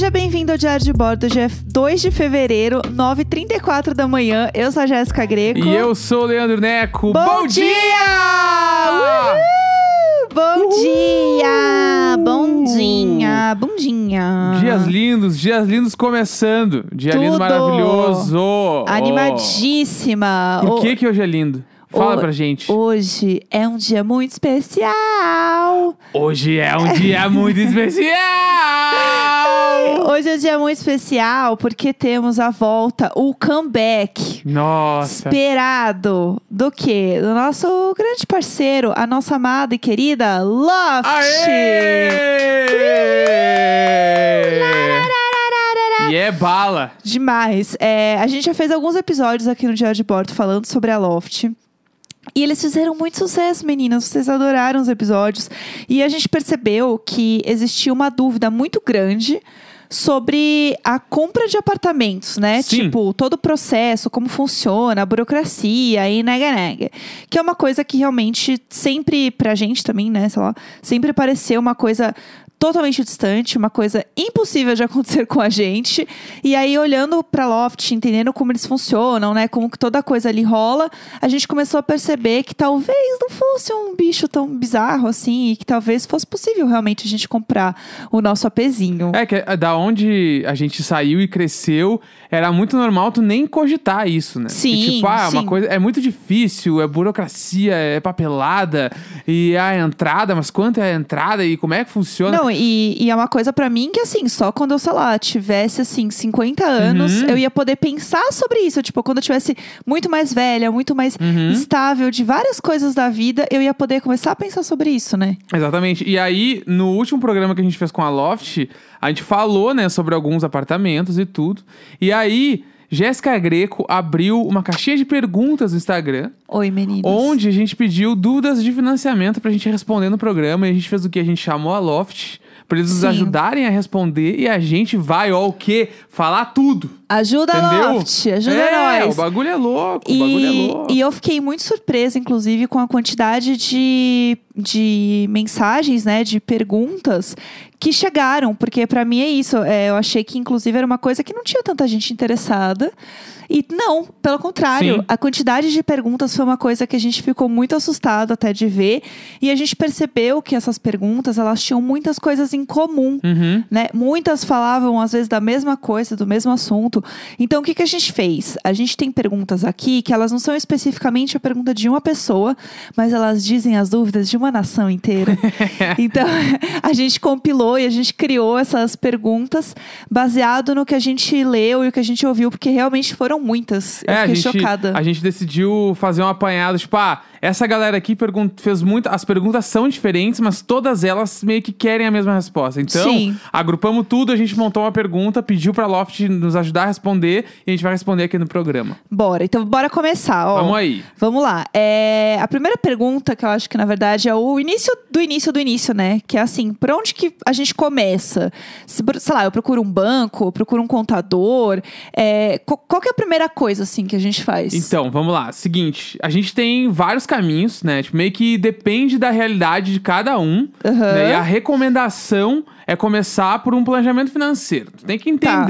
Seja bem-vindo ao Diário de Bordo, dia 2 de fevereiro, 9h34 da manhã. Eu sou a Jéssica Greco. E eu sou o Leandro Neco. Bom dia! Uhul! Bom dia! Bondinha, bundinha. Dias lindos, dias lindos começando. Dia lindo Tudo. maravilhoso. Animadíssima. Oh. Por O- que que hoje é lindo? Fala o- pra gente. Hoje é um dia muito especial. Hoje é um dia muito especial. Hoje é um dia muito especial porque temos a volta, o comeback. Nossa. Esperado do quê? Do nosso grande parceiro, a nossa amada e querida Loft. Aê! E é bala. Demais. É, a gente já fez alguns episódios aqui no Diário de Bordo falando sobre a Loft. E eles fizeram muito sucesso, meninas. Vocês adoraram os episódios. E a gente percebeu que existia uma dúvida muito grande sobre a compra de apartamentos, né? Sim. Tipo, todo o processo, como funciona, a burocracia e nega-nega. Que é uma coisa que realmente sempre, pra gente também, né? Sei lá, sempre pareceu uma coisa totalmente distante, uma coisa impossível de acontecer com a gente. E aí, olhando pra Loft, entendendo como eles funcionam, né? Como que toda coisa ali rola, a gente começou a perceber que talvez não fosse um bicho tão bizarro assim, e que talvez fosse possível realmente a gente comprar o nosso apezinho. É que é da onde a gente saiu e cresceu, era muito normal tu nem cogitar isso, né? Sim, E, tipo, ah, uma sim. coisa é muito difícil, é burocracia, é papelada e a entrada, mas quanto é a entrada e como é que funciona? Não, e, e é uma coisa pra mim que, assim, só quando eu, sei lá, tivesse, assim, 50 anos, Uhum. eu ia poder pensar sobre isso. Tipo, quando eu tivesse muito mais velha, muito mais Uhum. estável de várias coisas da vida, eu ia poder começar a pensar sobre isso, né? Exatamente. E aí, no último programa que a gente fez com a Loft, a gente falou, né, sobre alguns apartamentos e tudo. E aí, Jéssica Greco abriu uma caixinha de perguntas no Instagram, Oi, meninas. onde a gente pediu dúvidas de financiamento pra gente responder no programa. E a gente fez o que? A gente chamou a Loft pra eles nos Sim. ajudarem a responder. E a gente vai, ó, o quê? Falar tudo. Ajuda Entendeu? Loft, ajuda é, nós. o bagulho é louco, o bagulho é E, louco. e eu fiquei muito surpresa, inclusive, com a quantidade de, de mensagens, né, de perguntas que chegaram, porque pra mim é isso. é, eu achei que, inclusive, era uma coisa que não tinha tanta gente interessada. E não, pelo contrário, Sim. a quantidade de perguntas foi uma coisa que a gente ficou muito assustado até de ver. E a gente percebeu que essas perguntas, elas tinham muitas coisas em comum Uhum. né? Muitas falavam, às vezes, da mesma coisa, do mesmo assunto. Então, o que, que a gente fez? A gente tem perguntas aqui que elas não são especificamente a pergunta de uma pessoa, mas elas dizem as dúvidas de uma nação inteira. então, a gente compilou e a gente criou essas perguntas baseado no que a gente leu e o que a gente ouviu, porque realmente foram muitas. Eu É, a fiquei gente, chocada. a gente decidiu fazer um apanhado, tipo, ah, essa galera aqui fez muito. As perguntas são diferentes, mas todas elas meio que querem a mesma resposta. Então, Sim. agrupamos tudo, a gente montou uma pergunta, pediu pra Loft nos ajudar a responder e a gente vai responder aqui no programa. Bora, então bora começar. Ó. Vamos aí. Vamos lá. É, a primeira pergunta, que eu acho que na verdade é o início do início do início, né? Que é assim, por onde que a gente começa? Se, sei lá, eu procuro um banco, eu procuro um contador. é, qual, que é a primeira coisa, assim, que a gente faz? Então, vamos lá. Seguinte, a gente tem vários caminhos, né? Tipo, meio que depende da realidade de cada um. Aham. né? E a recomendação é começar por um planejamento financeiro. Tu tem que Tá.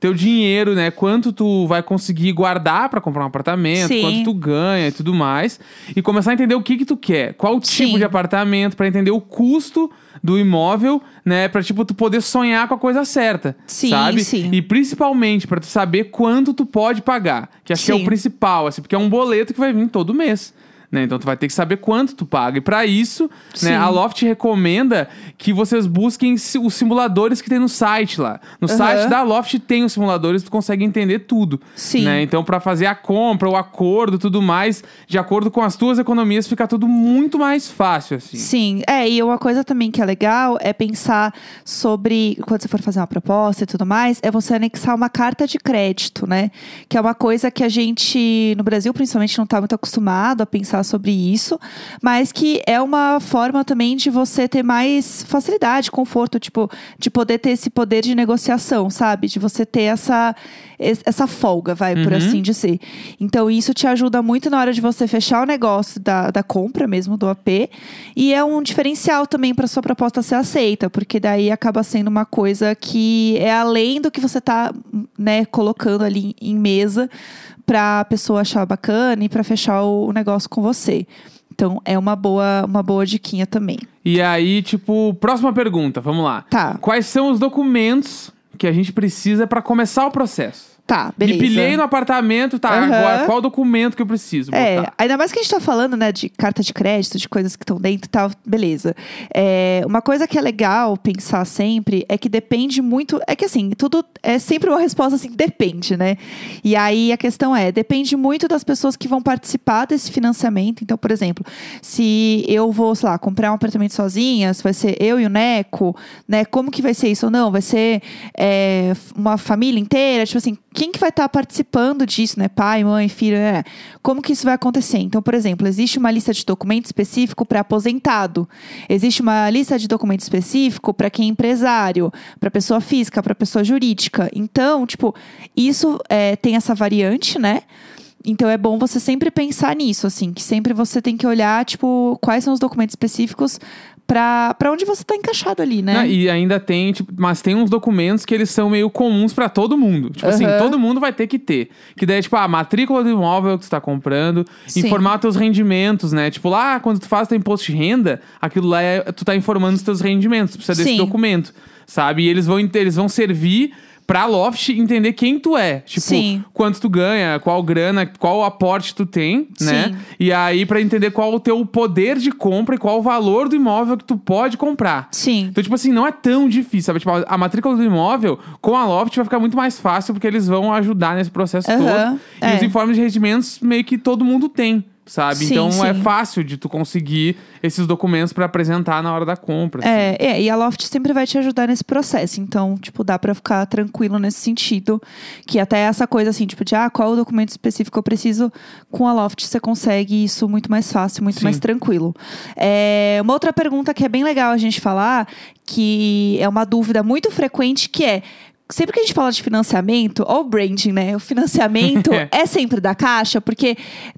Teu dinheiro, né? Quanto tu vai conseguir guardar pra comprar um apartamento, Sim. quanto tu ganha e tudo mais. E começar a entender o que que tu quer. Qual tipo Sim. de apartamento, pra entender o custo do imóvel, né? Pra, tipo, tu poder sonhar com a coisa certa, Sim, sabe? sim. E principalmente pra tu saber quanto tu pode pagar. Que acho que é Sim. o principal, assim, porque é um boleto que vai vir todo mês. Né? Então tu vai ter que saber quanto tu paga. E pra isso, né, a Loft recomenda que vocês busquem os simuladores que tem no site lá. No Aham. site da Loft tem os simuladores, tu consegue entender tudo. Sim. Né? Então pra fazer a compra, o acordo, tudo mais, de acordo com as tuas economias, fica tudo muito mais fácil assim. Sim, é, e uma coisa também que é legal é pensar sobre, quando você for fazer uma proposta e tudo mais, é você anexar uma carta de crédito, né? Que é uma coisa que a gente, no Brasil principalmente, não está muito acostumado a pensar sobre isso, mas que é uma forma também de você ter mais facilidade, conforto, tipo, de poder ter esse poder de negociação, sabe? De você ter essa, es- essa folga, vai, por Uhum. assim dizer. Então, isso te ajuda muito na hora de você fechar o negócio da, da compra mesmo do AP. E é um diferencial também para sua proposta ser aceita, porque daí acaba sendo uma coisa que é além do que você tá, né, colocando ali em mesa para a pessoa achar bacana e para fechar o, negócio com você. Então, é uma boa, uma boa diquinha também. E aí, tipo, próxima pergunta, vamos lá. Tá. Quais são os documentos que a gente precisa pra começar o processo? Tá, Me beleza. pilhei no apartamento, tá? Aham. Agora, qual documento que eu preciso É, botar? ainda mais que a gente tá falando, né, de carta de crédito, de coisas que estão dentro e tal, beleza. É, uma coisa que é legal pensar sempre é que depende muito. É que assim, tudo é sempre uma resposta assim, depende, né? E aí a questão é, depende muito das pessoas que vão participar desse financiamento. Então, por exemplo, se eu vou, sei lá, comprar um apartamento sozinha, se vai ser eu e o Neco, né? Como que vai ser isso ou não? Vai ser é, uma família inteira? Tipo assim, quem que vai estar participando disso, né? Pai, mãe, filho, né? Como que isso vai acontecer? Então, por exemplo, existe uma lista de documentos específico para aposentado. Existe uma lista de documentos específico para quem é empresário, para pessoa física, para pessoa jurídica. Então, tipo, isso é, tem essa variante, né? Então é bom você sempre pensar nisso, assim, que sempre você tem que olhar, tipo, quais são os documentos específicos para onde você tá encaixado ali, né? Não, e ainda tem, tipo, mas tem uns documentos que eles são meio comuns pra todo mundo. Tipo assim, Aham. todo mundo vai ter que ter. Que daí, é, tipo, a matrícula do imóvel que tu tá comprando, Sim. informar teus rendimentos, né? Tipo, lá, quando tu faz teu imposto de renda, aquilo lá é, tu tá informando os teus rendimentos. Tu precisa desse Sim. documento, sabe? E eles vão, eles vão servir pra Loft entender quem tu é. Tipo, Sim. quanto tu ganha, qual grana, qual aporte tu tem, né? Sim. E aí, pra entender qual o teu poder de compra e qual o valor do imóvel que tu pode comprar. Sim. Então, tipo assim, não é tão difícil, sabe? Tipo, a- matrícula do imóvel, com a Loft, vai ficar muito mais fácil, porque eles vão ajudar nesse processo Aham, todo. E é. os informes de rendimentos, meio que todo mundo tem, sabe? Sim, então, é sim. fácil de tu conseguir esses documentos pra apresentar na hora da compra. assim. É, é, e a Loft sempre vai te ajudar nesse processo. Então, tipo, dá pra ficar tranquilo nesse sentido. Que até essa coisa assim, tipo, de ah, qual o documento específico eu preciso, com a Loft você consegue isso muito mais fácil, muito Sim. mais tranquilo. É, uma outra pergunta que é bem legal a gente falar, que é uma dúvida muito frequente, que é. Sempre que a gente fala de financiamento, ou branding, né? O financiamento É. sempre da caixa, porque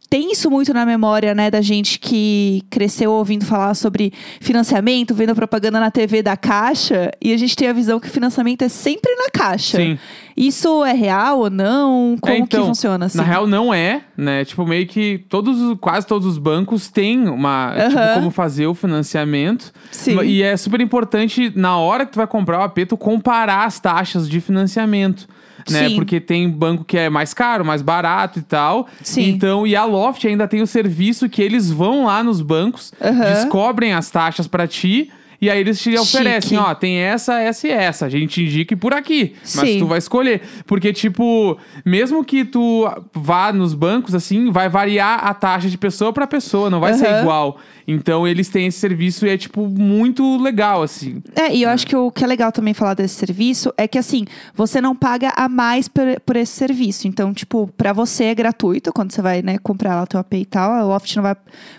tem isso muito na memória, né, da gente que cresceu ouvindo falar sobre financiamento, vendo propaganda na TV da caixa, e a gente tem a visão que o financiamento é sempre na caixa. Sim. Isso é real ou não? Como É, então, que funciona assim? Na real, não é, né? Tipo, meio que todos, os- quase todos os bancos têm uma, tipo, como fazer o financiamento. Sim. E é super importante, na hora que tu vai comprar o AP, tu comparar as taxas de financiamento. Né? Sim. Porque tem banco que é mais caro, mais barato e tal. Sim. Então, e a Loft ainda tem o serviço que eles vão lá nos bancos, Aham. descobrem as taxas pra ti. E aí eles te oferecem, ó, tem essa, essa e essa. A gente indica por aqui. Mas Sim. tu vai escolher. Porque, tipo, mesmo que tu vá nos bancos, assim, vai variar a taxa de pessoa pra pessoa, não vai ser Aham. igual. Então, eles têm esse serviço e é, tipo, muito legal, assim. É, e eu acho que o que é legal também falar desse serviço é que, assim, você não paga a mais por, por esse serviço. Então, tipo, pra você é gratuito quando você vai, né, comprar lá o teu AP e tal. A Loft não vai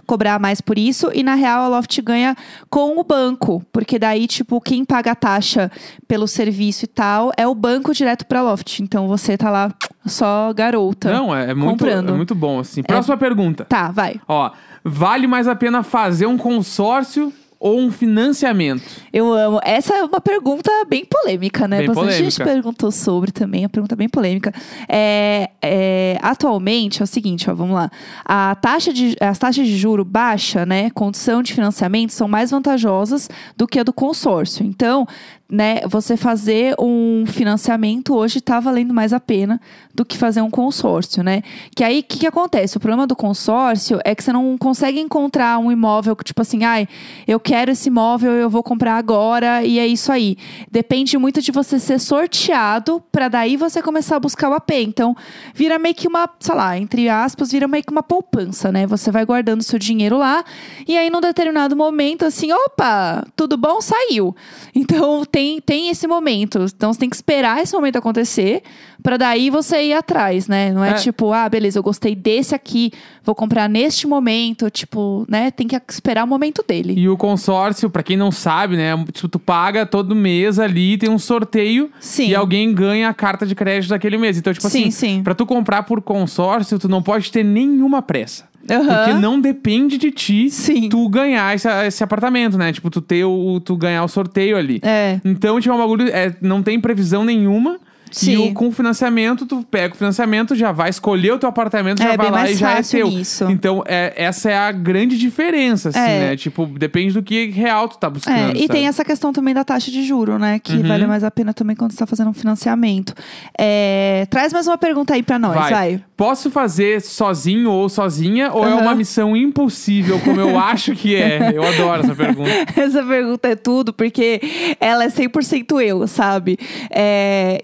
cobrar mais por isso. E, na real, a Loft ganha com o banco. Porque daí, tipo, quem paga a taxa pelo serviço e tal é o banco direto pra Loft. Então, você tá lá só garota. Não, é, é muito, comprando. é muito bom, assim. Próxima pergunta. Tá, vai. Ó, vale mais a pena fazer um consórcio ou um financiamento? Eu amo. Essa é uma pergunta bem polêmica, né? Bem Bastante gente polêmica. perguntou sobre também, é uma pergunta bem polêmica. É, é, atualmente, é o seguinte, ó, vamos lá. A taxa de, as taxas de juro baixa, né? Condição de financiamento são mais vantajosas do que a do consórcio. Então, né, você fazer um financiamento hoje está valendo mais a pena do que fazer um consórcio, né? Que aí, o que, que acontece? O problema do consórcio é que você não consegue encontrar um imóvel que, tipo assim, ai, eu quero esse imóvel, eu vou comprar agora e é isso aí. Depende muito de você ser sorteado para daí você começar a buscar o AP. Então, vira meio que uma, sei lá, entre aspas, vira meio que uma poupança, né? Você vai guardando seu dinheiro lá e aí, num determinado momento, assim, opa, tudo bom? Saiu. Então, tem, tem esse momento. Então, você tem que esperar esse momento acontecer para daí você ir atrás, né? Não é, É. tipo, ah, beleza, eu gostei desse aqui, vou comprar neste momento. Tipo, né? Tem que esperar o momento dele. E o consórcio, pra quem não sabe, né? Tipo, tu paga todo mês ali, tem um sorteio Sim. e alguém ganha a carta de crédito daquele mês. Então, tipo Sim, assim, sim. pra tu comprar por consórcio, tu não pode ter nenhuma pressa. Aham. Porque não depende de ti Sim. tu ganhar esse, esse apartamento, né? Tipo, tu ter o, tu ganhar o sorteio ali. É. Então, tipo, é um bagulho. É, não tem previsão nenhuma. E Sim. o, com o financiamento, tu pega o financiamento, já vai escolher o teu apartamento, É, já vai lá e já é teu. nisso. Então, é, essa é a grande diferença, assim, É. né? Tipo, depende do que real tu tá buscando. É, e sabe? tem essa questão também da taxa de juro, né? Que Uhum. vale mais a pena também quando você tá fazendo um financiamento. É, traz mais uma pergunta aí pra nós, vai. Posso fazer sozinho ou sozinha, ou é Aham. uma missão impossível, como eu acho que é? Eu adoro essa pergunta. Essa pergunta é tudo, porque ela é 100% eu, sabe? É,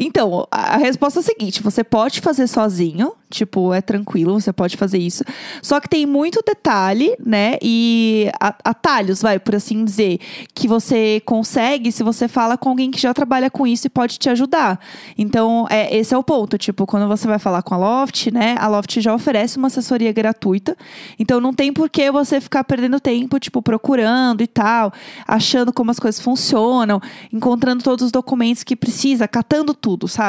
a resposta é a seguinte: você pode fazer sozinho, tipo, é tranquilo, você pode fazer isso. Só que tem muito detalhe, né? E atalhos, vai, por assim dizer, que você consegue se você fala com alguém que já trabalha com isso e pode te ajudar. Então, é, esse é o ponto. Tipo, quando você vai falar com a Loft, né? A Loft já oferece uma assessoria gratuita. Então, não tem por que você ficar perdendo tempo, tipo, procurando e tal, achando como as coisas funcionam, encontrando todos os documentos que precisa, catando tudo, sabe?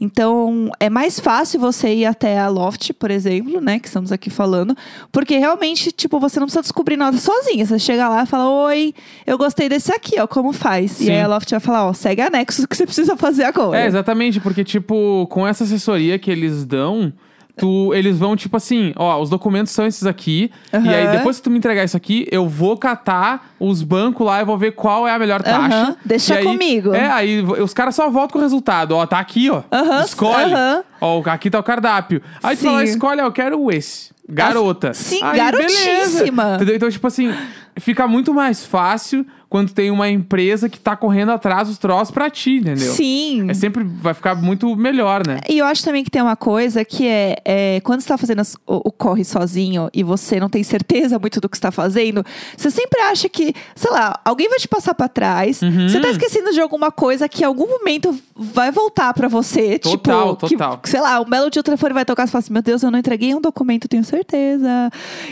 Então, é mais fácil você ir até a Loft, por exemplo, né? Que estamos aqui falando, porque realmente, tipo, você não precisa descobrir nada sozinha. Você chega lá e fala: Oi, eu gostei desse aqui, ó, como faz? Sim. E aí a Loft vai falar: Ó, segue anexos que você precisa fazer agora. É, exatamente, porque, tipo, com essa assessoria que eles dão. Tu, eles vão, tipo assim, ó, os documentos são esses aqui. E aí, depois que tu me entregar isso aqui, eu vou catar os bancos lá e vou ver qual é a melhor taxa. Aham, deixa aí- comigo. É, aí os caras só voltam com o resultado. Ó, tá aqui, ó. Aham, Escolhe. Ó, aqui tá o cardápio. Aí tu Sim. fala, escolhe, ó, eu quero esse. Garota. Sim, Aí, garotíssima. beleza. Entendeu? Então, tipo assim, fica muito mais fácil quando tem uma empresa que tá correndo atrás dos troços pra ti, entendeu? Sim. É sempre vai ficar muito melhor, né? E eu acho também que tem uma coisa que é, é, quando você tá fazendo as- o, o corre sozinho e você não tem certeza muito do que está fazendo, você sempre acha que, sei lá, alguém vai te passar pra trás, Uhum. você tá esquecendo de alguma coisa que em algum momento vai voltar pra você. Total, tipo, total. que, sei lá, um belo dia o telefone vai tocar e você fala assim: Meu Deus, eu não entreguei um documento, tenho certeza.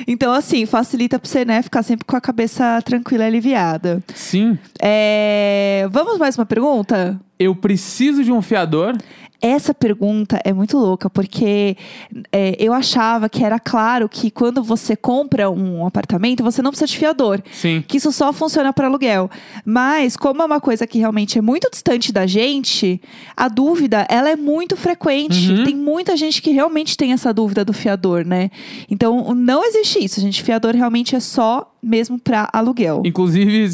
Então, assim, facilita pra você, né, ficar sempre com a cabeça tranquila e aliviada. Sim. É, Vamos mais uma pergunta? Eu preciso de um fiador. Essa pergunta é muito louca, porque é, eu achava que era claro que quando você compra um apartamento, você não precisa de fiador. Sim. Que isso só funciona para aluguel. Mas, como é uma coisa que realmente é muito distante da gente, a dúvida, ela é muito frequente. Uhum. Tem muita gente que realmente tem essa dúvida do fiador, né? Então, não existe isso, gente. Fiador realmente é só mesmo para aluguel. Inclusive,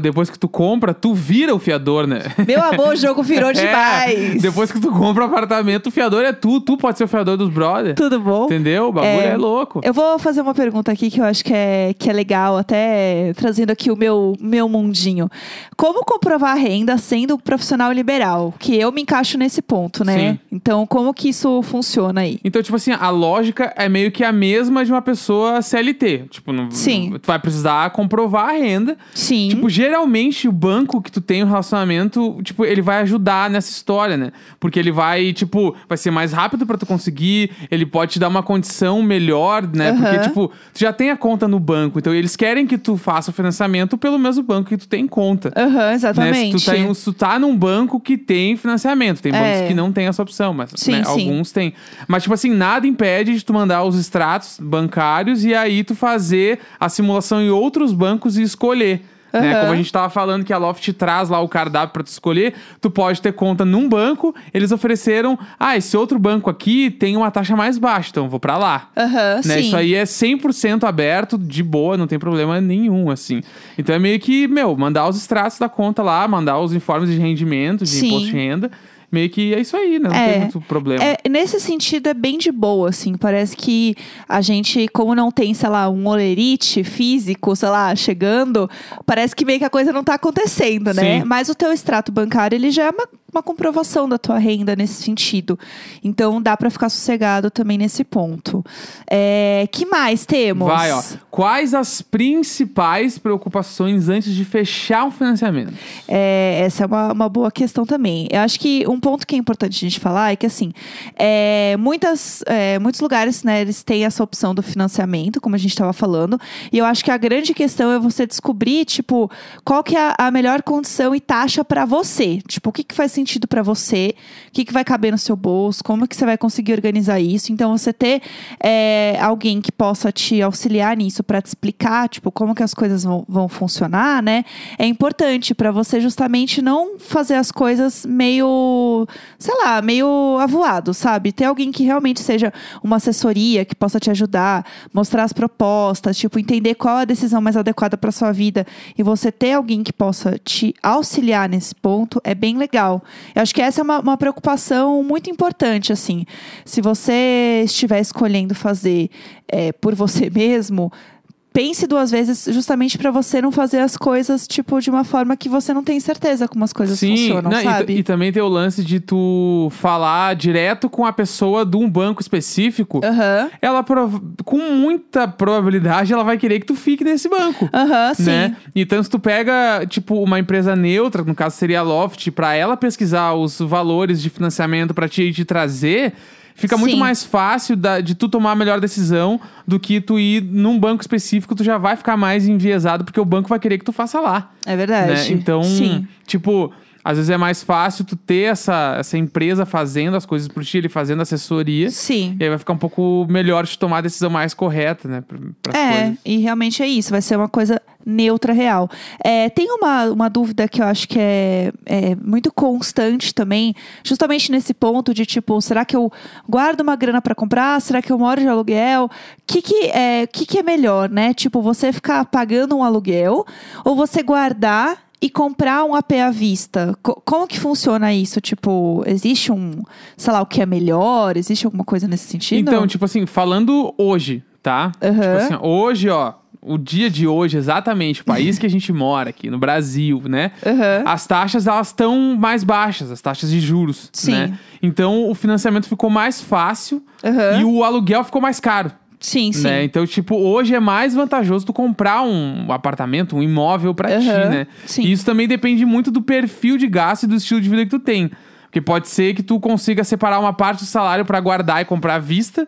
depois que tu compra, tu vira o fiador, né? Meu amor, o jogo virou É, demais. depois que tu compra o apartamento, o fiador é tu. Tu pode ser o fiador dos brothers. Tudo bom? Entendeu? O bagulho é, É. louco. Eu vou fazer uma pergunta aqui que eu acho que é, que é legal, até trazendo aqui o meu, meu mundinho. Como comprovar a renda sendo profissional liberal? Que eu me encaixo nesse ponto, né? Sim. Então, como que isso funciona aí? Então, tipo assim, a lógica é meio que a mesma de uma pessoa CLT. Tipo, não, Sim. tu vai precisar comprovar a renda. Sim. Tipo, geralmente o banco que tu tem um relacionamento, tipo, ele vai ajudar nessa história, né? Porque ele vai, tipo, vai ser mais rápido pra tu conseguir, ele pode te dar uma condição melhor, né? Porque, Aham. tipo, tu já tem a conta no banco, então eles querem que tu faça o financiamento pelo mesmo banco que tu tem conta. Aham, Né? exatamente. Se tu, tem, se tu tá num banco que tem financiamento. Tem bancos É. que não tem essa opção, mas Sim, né, sim. alguns têm. Mas, tipo assim, nada impede de tu mandar os extratos bancários e aí tu fazer a simulação em outros bancos e escolher. Né? Aham. Como a gente tava falando que a Loft traz lá o cardápio pra tu escolher, tu pode ter conta num banco, eles ofereceram, ah, esse outro banco aqui tem uma taxa mais baixa, então eu vou pra lá. Aham, Né? Isso aí é 100% aberto, de boa, não tem problema nenhum, assim. Então é meio que, meu, mandar os extratos da conta lá, mandar os informes de rendimento, de Sim. imposto de renda. Meio que é isso aí, né? Não É. tem muito problema. É, nesse sentido, é bem de boa, assim. Parece que a gente, como não tem, sei lá, um olerite físico, sei lá, chegando, parece que meio que a coisa não tá acontecendo, né? Sim. Mas o teu extrato bancário, ele já é uma uma comprovação da tua renda nesse sentido. Então dá pra ficar sossegado também nesse ponto. É, que mais temos? Vai, ó. Quais as principais preocupações antes de fechar um financiamento? É, essa é uma, uma boa questão também. Eu acho que um ponto que é importante a gente falar é que, assim, é, muitas, é, muitos lugares, né, eles têm essa opção do financiamento, como a gente estava falando, e eu acho que a grande questão é você descobrir, tipo, qual que é a, a melhor condição e taxa para você. Tipo, o que, que faz sentido para você, o que, que vai caber no seu bolso, como que você vai conseguir organizar isso. Então, você ter é, alguém que possa te auxiliar nisso para te explicar, tipo, como que as coisas vão, vão funcionar, né, é importante para você justamente não fazer as coisas meio, sei lá, meio avoado, sabe? Ter alguém que realmente seja uma assessoria que possa te ajudar, mostrar as propostas, tipo, entender qual a decisão mais adequada para sua vida e você ter alguém que possa te auxiliar nesse ponto é bem legal. Eu acho que essa é uma, uma preocupação muito importante, assim. Se você estiver escolhendo fazer é, por você mesmo, pense duas vezes justamente para você não fazer as coisas tipo de uma forma que você não tem certeza como as coisas Sim, funcionam, né, e sabe? E, também tem o lance de tu falar direto com a pessoa de um banco específico. Aham. Ela, com muita probabilidade, ela vai querer que tu fique nesse banco. Aham, sim. Né? Então, se tu pega, tipo, uma empresa neutra, no caso seria a Loft, pra ela pesquisar os valores de financiamento pra te, te trazer, fica muito Sim. mais fácil da- de tu tomar a melhor decisão do que tu ir num banco específico, tu já vai ficar mais enviesado, porque o banco vai querer que tu faça lá. É verdade. né? Então, Sim. tipo, às vezes é mais fácil tu ter essa, essa empresa fazendo as coisas por ti, ele fazendo assessoria. Sim. E aí vai ficar um pouco melhor de tomar a decisão mais correta, né? Pra, É, coisas. e realmente é isso, vai ser uma coisa neutra real. É, tem uma, uma dúvida que eu acho que é, é muito constante também, justamente nesse ponto de tipo, será que eu guardo uma grana pra comprar? Será que eu moro de aluguel? O que, que, é, que, que é melhor, né? Tipo, você ficar pagando um aluguel ou você guardar e comprar um AP à vista. Co- como que funciona isso? Tipo, existe um, sei lá, o que é melhor? Existe alguma coisa nesse sentido? Então, tipo assim, falando hoje, tá? Aham. Tipo assim, hoje, ó, o dia de hoje, exatamente, o país que a gente mora aqui, no Brasil, né? Aham. As taxas, elas estão mais baixas, as taxas de juros, Sim. né? Então, o financiamento ficou mais fácil Aham. e o aluguel ficou mais caro. Sim, sim. Né? Então, tipo, hoje é mais vantajoso tu comprar um apartamento, um imóvel pra ti, Aham, né? sim. E isso também depende muito do perfil de gasto e do estilo de vida que tu tem. Porque pode ser que tu consiga separar uma parte do salário pra guardar e comprar à vista,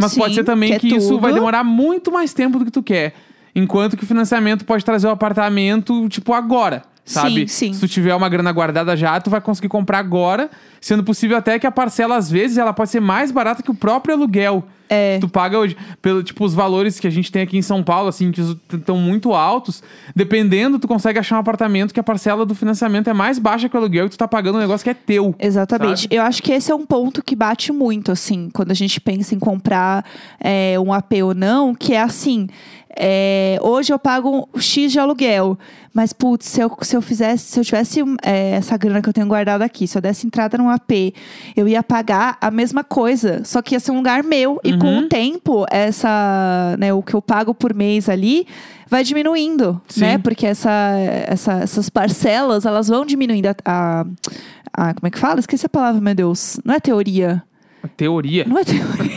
mas Sim, pode ser também que que, é isso vai demorar muito mais tempo do que tu quer. Enquanto que o financiamento pode trazer o apartamento, tipo, agora. Sabe? Sim, sim. Se tu tiver uma grana guardada já, tu vai conseguir comprar agora. Sendo possível até que a parcela, às vezes, ela pode ser mais barata que o próprio aluguel. É. Tu paga hoje, pelo, tipo, os valores que a gente tem aqui em São Paulo, assim, que estão muito altos. Dependendo, tu consegue achar um apartamento que a parcela do financiamento é mais baixa que o aluguel e tu tá pagando um negócio que é teu. Exatamente. sabe? Eu acho que esse é um ponto que bate muito, assim, quando a gente pensa em comprar é, um AP ou não, que é assim. É, hoje eu pago um X de aluguel. Mas, putz, se eu, se eu fizesse, se eu tivesse é, essa grana que eu tenho guardada aqui, se eu desse entrada num AP, eu ia pagar a mesma coisa, só que ia ser um lugar meu. E com Uhum. o tempo, essa, né, o que eu pago por mês ali vai diminuindo, Sim. né? Porque essa, essa- essas parcelas, elas vão diminuindo a, a- a- Como é que fala? Esqueci a palavra, meu Deus. Não é teoria. Teoria. Não é teoria.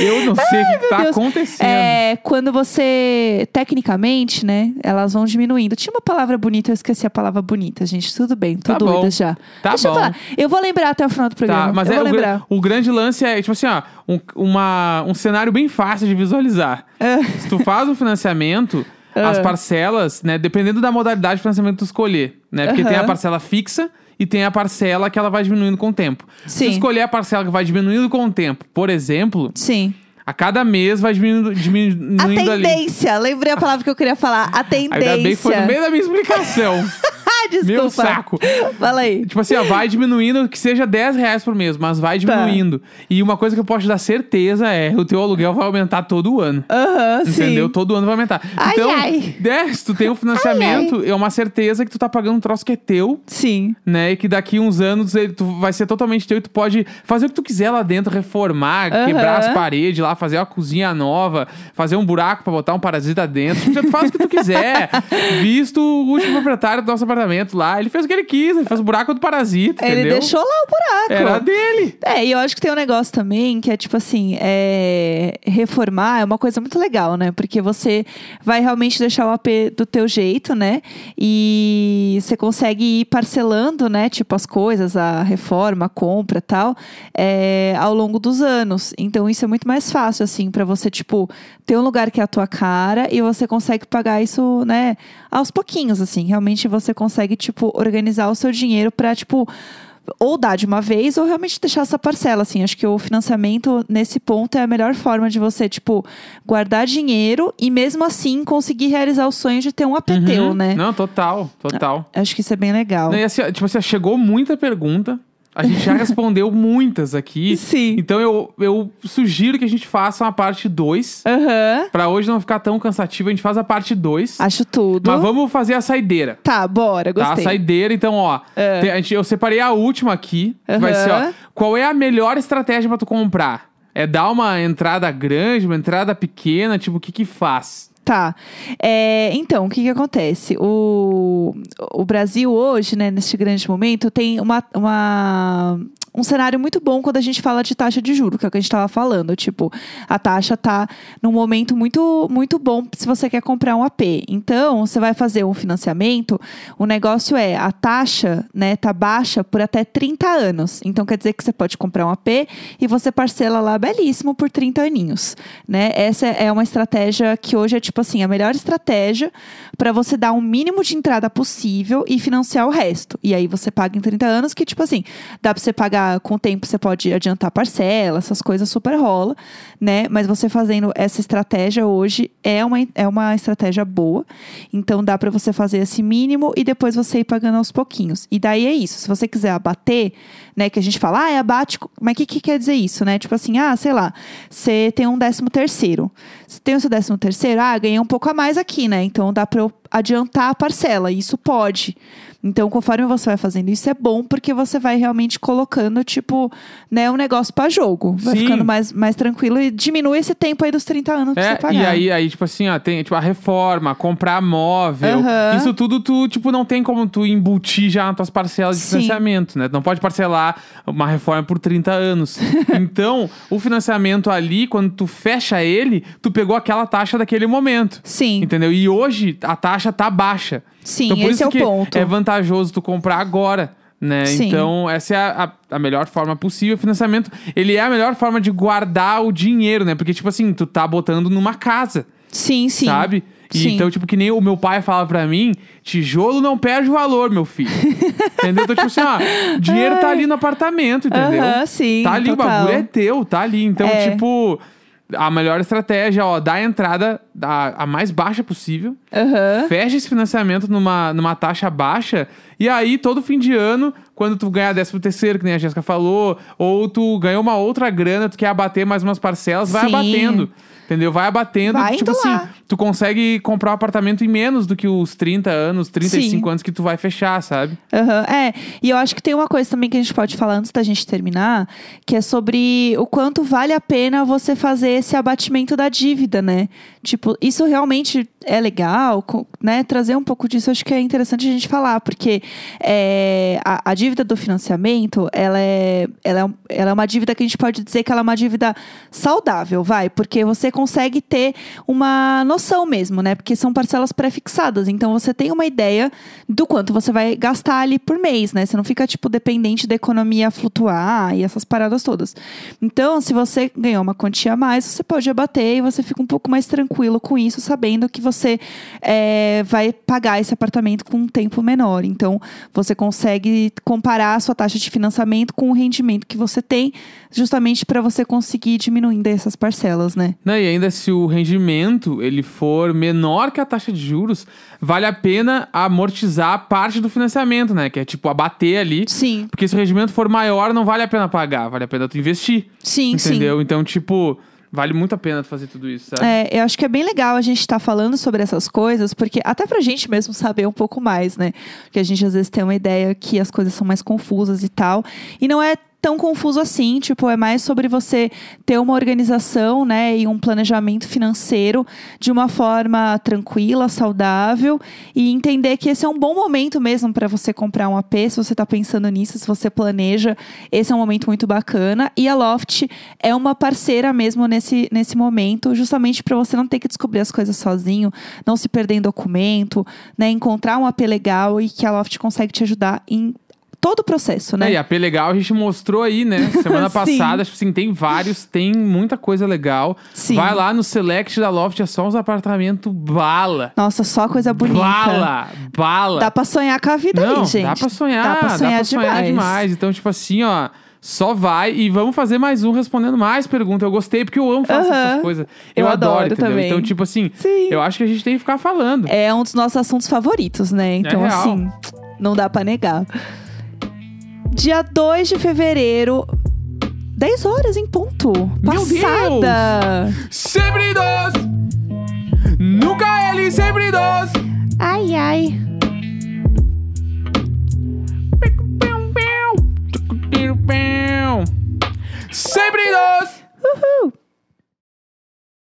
Eu não sei o que, tá Deus. acontecendo. É quando você, tecnicamente, né? Elas vão diminuindo. Tinha uma palavra bonita, eu esqueci a palavra bonita, gente. Tudo bem, tô Tá doida bom. já. Tá Deixa bom. eu falar. Eu vou lembrar até o final do programa. Tá, mas eu é vou o, lembrar. o grande lance é, tipo assim, ó, um, uma, um cenário bem fácil de visualizar. É. Se tu faz o financiamento, as parcelas, né, dependendo da modalidade de financiamento que tu escolher, né? Porque tem a parcela fixa e tem a parcela que ela vai diminuindo com o tempo. Se Sim. escolher a parcela que vai diminuindo com o tempo, por exemplo, Sim. a cada mês vai diminuindo, A diminuindo ali. tendência. Lembrei a palavra que eu queria falar. A tendência. Ainda bem que foi no meio da minha explicação. Desculpa. Meu saco. Fala aí. Tipo assim, ó, vai diminuindo, que seja 10 reais por mês, mas vai Tá. diminuindo. E uma coisa que eu posso te dar certeza é o teu aluguel vai aumentar todo ano. Aham, sim. Entendeu? Todo ano vai aumentar. Ai, então, ai. né, se tu tem um financiamento, é uma certeza que tu tá pagando um troço que é teu, Sim. né? E que daqui uns anos ele, tu vai ser totalmente teu e tu pode fazer o que tu quiser lá dentro, reformar, quebrar as paredes lá, fazer uma cozinha nova, fazer um buraco pra botar um parasita dentro. Tu faz o que tu quiser. Visto o último proprietário do nosso apartamento. Apartamento lá, ele fez o que ele quis, ele fez o buraco do parasita, Ele entendeu? deixou lá o buraco. Era dele. É, e eu acho que tem um negócio também que é tipo assim, é, reformar é uma coisa muito legal, né? Porque você vai realmente deixar o AP do teu jeito, né? E você consegue ir parcelando, né? Tipo, as coisas, a reforma, a compra tal, é, ao longo dos anos. Então, isso é muito mais fácil, assim, pra você, tipo, ter um lugar que é a tua cara e você consegue pagar isso, né? Aos pouquinhos, assim. Realmente você consegue, tipo, organizar o seu dinheiro pra, tipo ou dar de uma vez ou realmente deixar essa parcela, assim. Acho que o financiamento, nesse ponto, é a melhor forma de você, tipo, guardar dinheiro e mesmo assim conseguir realizar o sonho de ter um APTeu, Uhum. né? Não, total, total. Acho que isso é bem legal. Não, e assim, tipo assim, chegou muita pergunta. A gente já respondeu muitas aqui. Sim. Então eu, eu sugiro que a gente faça uma parte 2. Aham. Pra hoje não ficar tão cansativo, a gente faz a parte 2. Acho tudo. Mas vamos fazer a saideira. Tá, bora, Tá, a gostei. saideira, então, ó. É. tem- a gente- eu separei a última aqui. que Vai ser, ó. Qual é a melhor estratégia pra tu comprar? É dar uma entrada grande, uma entrada pequena? Tipo, o que que faz? Tá. É, então, o que que acontece? O, o Brasil hoje, né, neste grande momento, tem uma, uma- um cenário muito bom quando a gente fala de taxa de juro, que é o que a gente estava falando. Tipo, a taxa tá num momento muito, muito bom se você quer comprar um AP. Então, você vai fazer um financiamento, o negócio é, a taxa, né, tá baixa por até 30 anos. Então, quer dizer que você pode comprar um AP e você parcela lá belíssimo por 30 aninhos, né? Essa é uma estratégia que hoje é tipo assim, a melhor estratégia para você dar o mínimo de entrada possível e financiar o resto. E aí você paga em 30 anos, que tipo assim, dá para você pagar com o tempo, você pode adiantar parcela, essas coisas super rola, né? Mas você fazendo essa estratégia hoje é uma, é uma estratégia boa. Então dá para você fazer esse mínimo e depois você ir pagando aos pouquinhos. E daí é isso. Se você quiser abater, né, que a gente fala, ah, é abate, mas o que, que quer dizer isso, né? Tipo assim, ah, sei lá, você tem um décimo terceiro. Você tem o seu décimo terceiro, ah, ganhei um pouco a mais aqui, né? Então dá para eu adiantar a parcela. Isso pode. Então, conforme você vai fazendo isso, é bom porque você vai realmente colocando, tipo, né, um negócio pra jogo. Vai Sim. ficando mais, mais tranquilo e diminui esse tempo aí dos 30 anos pra É, você pagar. e aí, aí, tipo assim, ó, tem tipo, a reforma, comprar móvel. Aham. Isso tudo, tu, tipo, não tem como tu embutir já nas tuas parcelas de Sim. financiamento, né? Tu não pode parcelar uma reforma por 30 anos. então, o financiamento ali, quando tu fecha ele, tu pegou aquela taxa daquele momento. Sim, Entendeu? E hoje a taxa tá baixa. sim, então, por esse isso é o que ponto. é vantajoso tu comprar agora. Né? Sim. Então, essa é a, a, a melhor forma possível. O financiamento, ele é a melhor forma de guardar o dinheiro, né? Porque, tipo assim, tu tá botando numa casa, Sim, sim. sabe? E Sim. Então, tipo, que nem o meu pai falava pra mim, tijolo não perde valor, meu filho. entendeu? Então, tipo assim, ó, dinheiro tá ali no apartamento, entendeu? Aham, sim, Tá ali, o total. bagulho é teu, tá ali. Então, É. tipo, a melhor estratégia, ó, dá a entrada a, a mais baixa possível. Aham. Fecha esse financiamento numa, numa taxa baixa. E aí, todo fim de ano, quando tu ganhar 13 terceiro, que nem a Jéssica falou, ou tu ganhou uma outra grana, tu quer abater mais umas parcelas, vai Sim. abatendo. Entendeu? Vai abatendo. Vai tipo assim, lá. tu consegue comprar um apartamento em menos do que os 30 anos, 35 Sim. anos que tu vai fechar, sabe? Aham, É, e eu acho que tem uma coisa também que a gente pode falar antes da gente terminar, que é sobre o quanto vale a pena você fazer esse abatimento da dívida, né? Tipo, isso realmente é legal, né? Trazer um pouco disso, acho que é interessante a gente falar, porque é, a, a dívida do financiamento, ela é, ela, é, ela é uma dívida que a gente pode dizer que ela é uma dívida saudável, vai, porque você consegue ter uma noção mesmo, né? Porque são parcelas pré-fixadas, então você tem uma ideia do quanto você vai gastar ali por mês, né? Você não fica, tipo, dependente da economia flutuar e essas paradas todas. Então, se você ganhou uma quantia a mais, você pode abater e você fica um pouco mais tranquilo com isso, sabendo que você é, vai pagar esse apartamento com um tempo menor. Então, você consegue comparar a sua taxa de financiamento com o rendimento que você tem, justamente para você conseguir ir diminuindo essas parcelas, né? Né? E ainda se o rendimento ele for menor que a taxa de juros, vale a pena amortizar parte do financiamento, né? Que é tipo abater ali. Sim, Porque se o rendimento for maior, não vale a pena pagar, vale a pena tu investir. sim, entendeu? Então, tipo, vale muito a pena tu fazer tudo isso, sabe? É, eu acho que é bem legal a gente estar falando sobre essas coisas, porque até pra gente mesmo saber um pouco mais, né? Porque a gente às vezes tem uma ideia que as coisas são mais confusas e tal. E não é tão confuso assim, tipo, é mais sobre você ter uma organização, né, e um planejamento financeiro de uma forma tranquila, saudável e entender que esse é um bom momento mesmo para você comprar um AP, se você tá pensando nisso, se você planeja, esse é um momento muito bacana. E a Loft é uma parceira mesmo nesse, nesse momento, justamente para você não ter que descobrir as coisas sozinho, não se perder em documento, né, encontrar um AP legal e que a Loft consegue te ajudar em todo o processo, né? É, e a P legal a gente mostrou aí, né? Semana passada, tipo assim, tem vários, tem muita coisa legal. Sim. Vai lá no Select da Loft, é só uns apartamentos bala. Nossa, só coisa bonita. Bala, bala. Dá pra sonhar com a vida Não, aí, gente. dá pra sonhar, Dá pra sonhar, demais. demais. Então, tipo assim, ó, só vai e vamos fazer mais um respondendo mais perguntas. Eu gostei porque eu amo fazer Aham. essas coisas. Eu, Eu adoro, adoro entendeu? também. Então, tipo assim, Sim. eu acho que a gente tem que ficar falando. É um dos nossos assuntos favoritos, né? Então, real. assim, não dá pra negar. Dia 2 de fevereiro, 10 horas em ponto. Passada. Sempre dois! Nunca ele, sempre dois! Ai, ai. Sempre dois! Uhul.